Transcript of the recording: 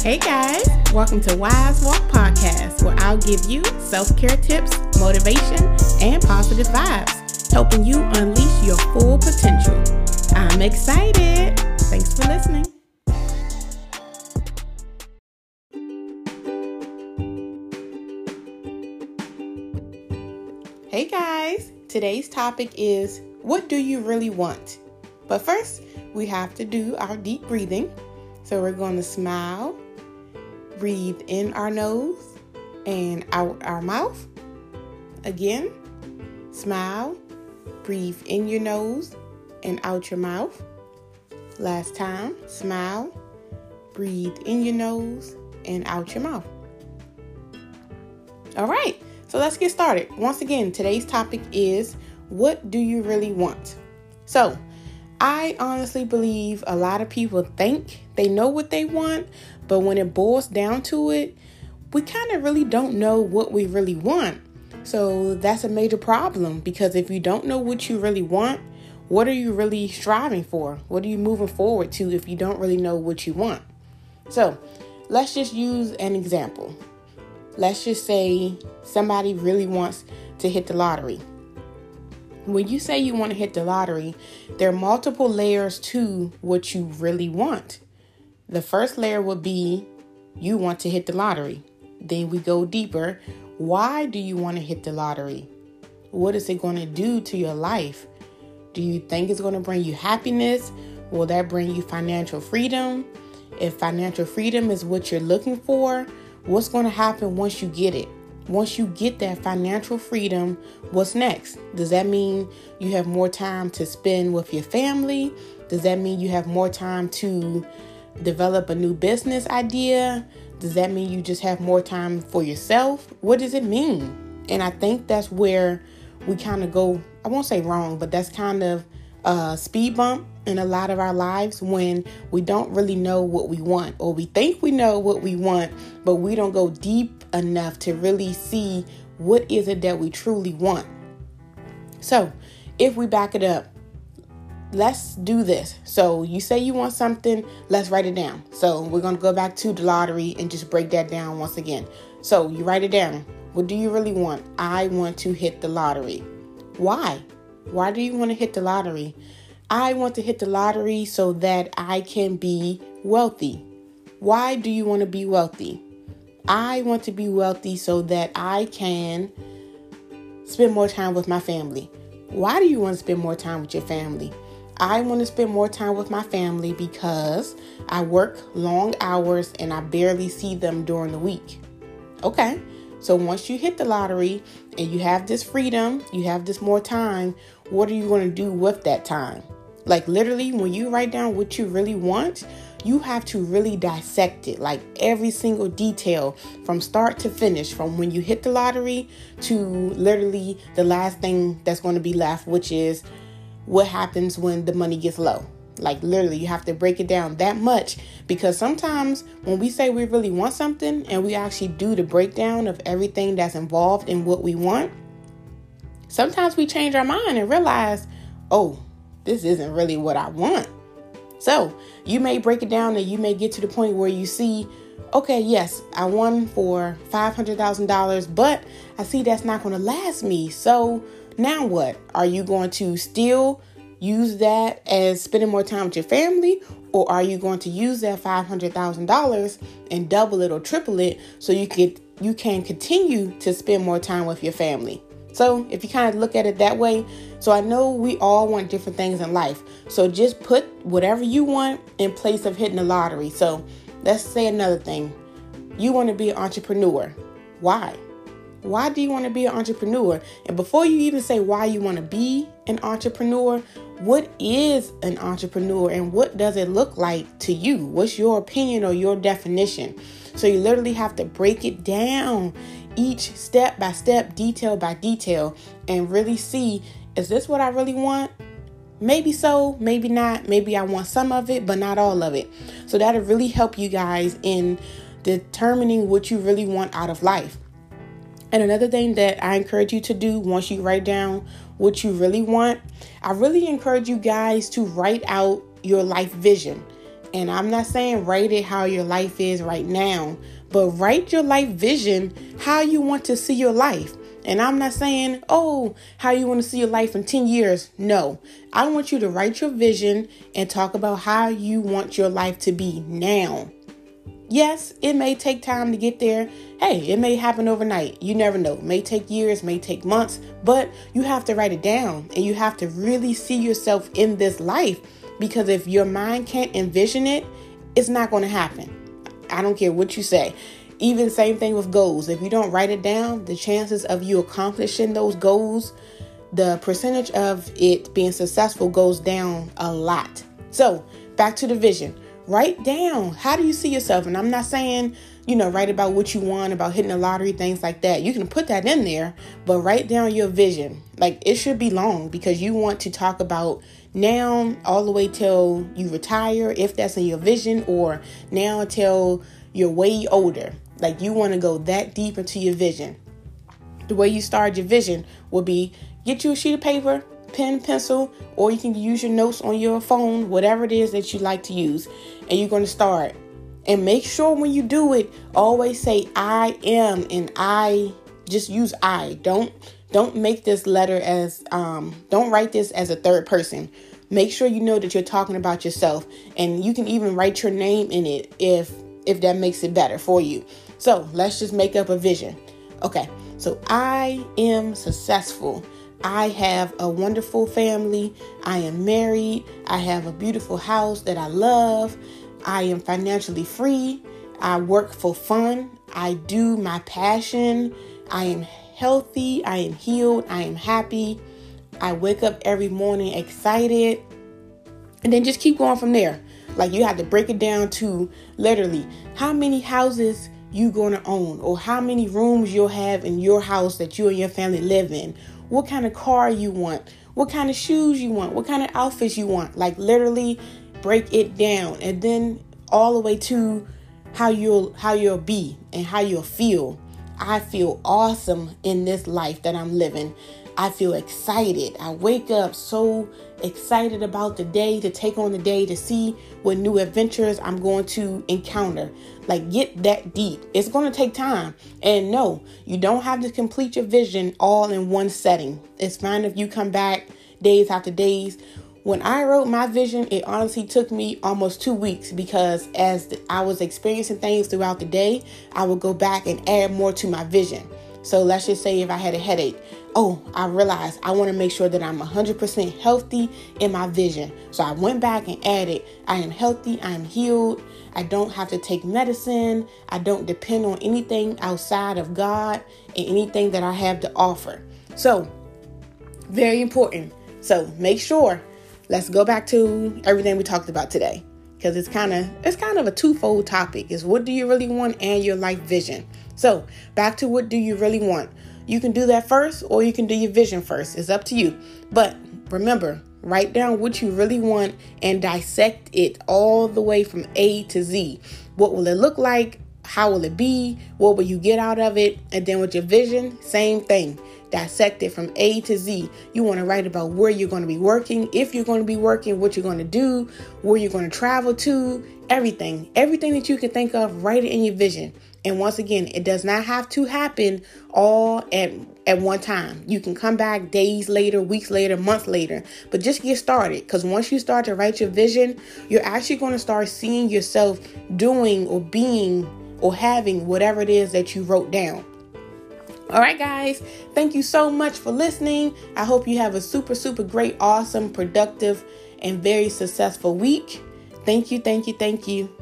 Hey guys, welcome to Wise Walk Podcast, where I'll give you self care tips, motivation, and positive vibes, helping you unleash your full potential. I'm excited. Thanks for listening. Hey guys, today's topic is what do you really want? But first, we have to do our deep breathing. So we're going to smile, breathe in our nose and out our mouth. Again, smile, breathe in your nose and out your mouth. Last time, smile, breathe in your nose and out your mouth. All right, so let's get started. Once again, today's topic is what do you really want? So, I honestly believe a lot of people think they know what they want, but when it boils down to it, we kind of really don't know what we really want. So that's a major problem because if you don't know what you really want, what are you really striving for? What are you moving forward to if you don't really know what you want? So let's just use an example. Let's just say somebody really wants to hit the lottery when you say you want to hit the lottery, there are multiple layers to what you really want. The first layer would be you want to hit the lottery. Then we go deeper. Why do you want to hit the lottery? What is it going to do to your life? Do you think it's going to bring you happiness? Will that bring you financial freedom? If financial freedom is what you're looking for, what's going to happen once you get it? once you get that financial freedom, what's next? Does that mean you have more time to spend with your family? Does that mean you have more time to develop a new business idea? Does that mean you just have more time for yourself? What does it mean? And I think that's where we kind of go, I won't say wrong, but that's kind of a speed bump in a lot of our lives when we don't really know what we want or we think we know what we want but we don't go deep enough to really see what is it that we truly want so if we back it up let's do this so you say you want something let's write it down so we're to go back to the lottery and just break that down once again so you write it down what do you really want i want to hit the lottery why why do you want to hit the lottery? I want to hit the lottery so that I can be wealthy. Why do you want to be wealthy? I want to be wealthy so that I can spend more time with my family. Why do you want to spend more time with your family? I want to spend more time with my family because I work long hours and I barely see them during the week. Okay, so once you hit the lottery and you have this freedom, you have this more time, what are you going to do with that time? Like, literally, when you write down what you really want, you have to really dissect it, like every single detail from start to finish, from when you hit the lottery to literally the last thing that's going to be left, which is what happens when the money gets low. Like, literally, you have to break it down that much because sometimes when we say we really want something and we actually do the breakdown of everything that's involved in what we want, sometimes we change our mind and realize, oh, this isn't really what I want. So you may break it down and you may get to the point where you see, okay, yes, I won for $500,000, but I see that's not going to last me. So now what? Are you going to still use that as spending more time with your family? Or are you going to use that $500,000 and double it or triple it so you could you can continue to spend more time with your family? So, if you kind of look at it that way, so I know we all want different things in life. So, just put whatever you want in place of hitting the lottery. So, let's say another thing. You want to be an entrepreneur. Why? Why do you want to be an entrepreneur? And before you even say why you want to be an entrepreneur, what is an entrepreneur and what does it look like to you? What's your opinion or your definition? So you literally have to break it down each step by step, detail by detail, and really see is this what I really want? Maybe so, maybe not. Maybe I want some of it, but not all of it. So that'll really help you guys in determining what you really want out of life. And another thing that I encourage you to do once you write down what you really want, I really encourage you guys to write out your life vision. And I'm not saying write it how your life is right now, but write your life vision how you want to see your life. And I'm not saying, oh, how you want to see your life in 10 years. No, I want you to write your vision and talk about how you want your life to be now. Yes, it may take time to get there. Hey, it may happen overnight. You never know. It may take years, may take months, but you have to write it down and you have to really see yourself in this life because if your mind can't envision it, it's not going to happen. I don't care what you say. Even same thing with goals. If you don't write it down, the chances of you accomplishing those goals, the percentage of it being successful goes down a lot. So, back to the vision. Write down how do you see yourself? And I'm not saying, you know, write about what you want, about hitting the lottery, things like that. You can put that in there, but write down your vision. Like it should be long because you want to talk about now all the way till you retire, if that's in your vision, or now till you're way older. Like you want to go that deep into your vision. The way you start your vision will be get you a sheet of paper, pen, pencil, or you can use your notes on your phone, whatever it is that you like to use, and you're going to start. And make sure when you do it, always say I am and I just use I. Don't don't make this letter as um don't write this as a third person. Make sure you know that you're talking about yourself and you can even write your name in it if if that makes it better for you. So let's just make up a vision. Okay, so I am successful. I have a wonderful family. I am married. I have a beautiful house that I love. I am financially free. I work for fun. I do my passion. I am healthy. I am healed. I am happy. I wake up every morning excited. And then just keep going from there. Like you have to break it down to literally how many houses you going to own or how many rooms you'll have in your house that you and your family live in. What kind of car you want, what kind of shoes you want, what kind of outfits you want. Like literally break it down and then all the way to how you'll how you'll be and how you'll feel. I feel awesome in this life that I'm living. I feel excited. I wake up so excited about the day to take on the day to see what new adventures I'm going to encounter. Like, get that deep. It's going to take time. And no, you don't have to complete your vision all in one setting. It's fine if you come back days after days. When I wrote my vision, it honestly took me almost two weeks because as I was experiencing things throughout the day, I would go back and add more to my vision. So let's just say if I had a headache, oh, I realized I want to make sure that I'm 100% healthy in my vision. So I went back and added, I am healthy, I am healed, I don't have to take medicine, I don't depend on anything outside of God and anything that I have to offer. So, very important. So make sure, let's go back to everything we talked about today because it's kind of it's kind of a twofold topic is what do you really want and your life vision. So back to what do you really want. You can do that first or you can do your vision first. It's up to you. But remember write down what you really want and dissect it all the way from a to z. What will it look like? How will it be? What will you get out of it? And then with your vision same thing dissect it from A to Z. You want to write about where you're going to be working, if you're going to be working, what you're going to do, where you're going to travel to, everything. Everything that you can think of, write it in your vision. And once again, it does not have to happen all at at one time. You can come back days later, weeks later, months later, but just get started because once you start to write your vision, you're actually going to start seeing yourself doing or being or having whatever it is that you wrote down. All right, guys, thank you so much for listening. I hope you have a super, super great, awesome, productive, and very successful week. Thank you, thank you, thank you.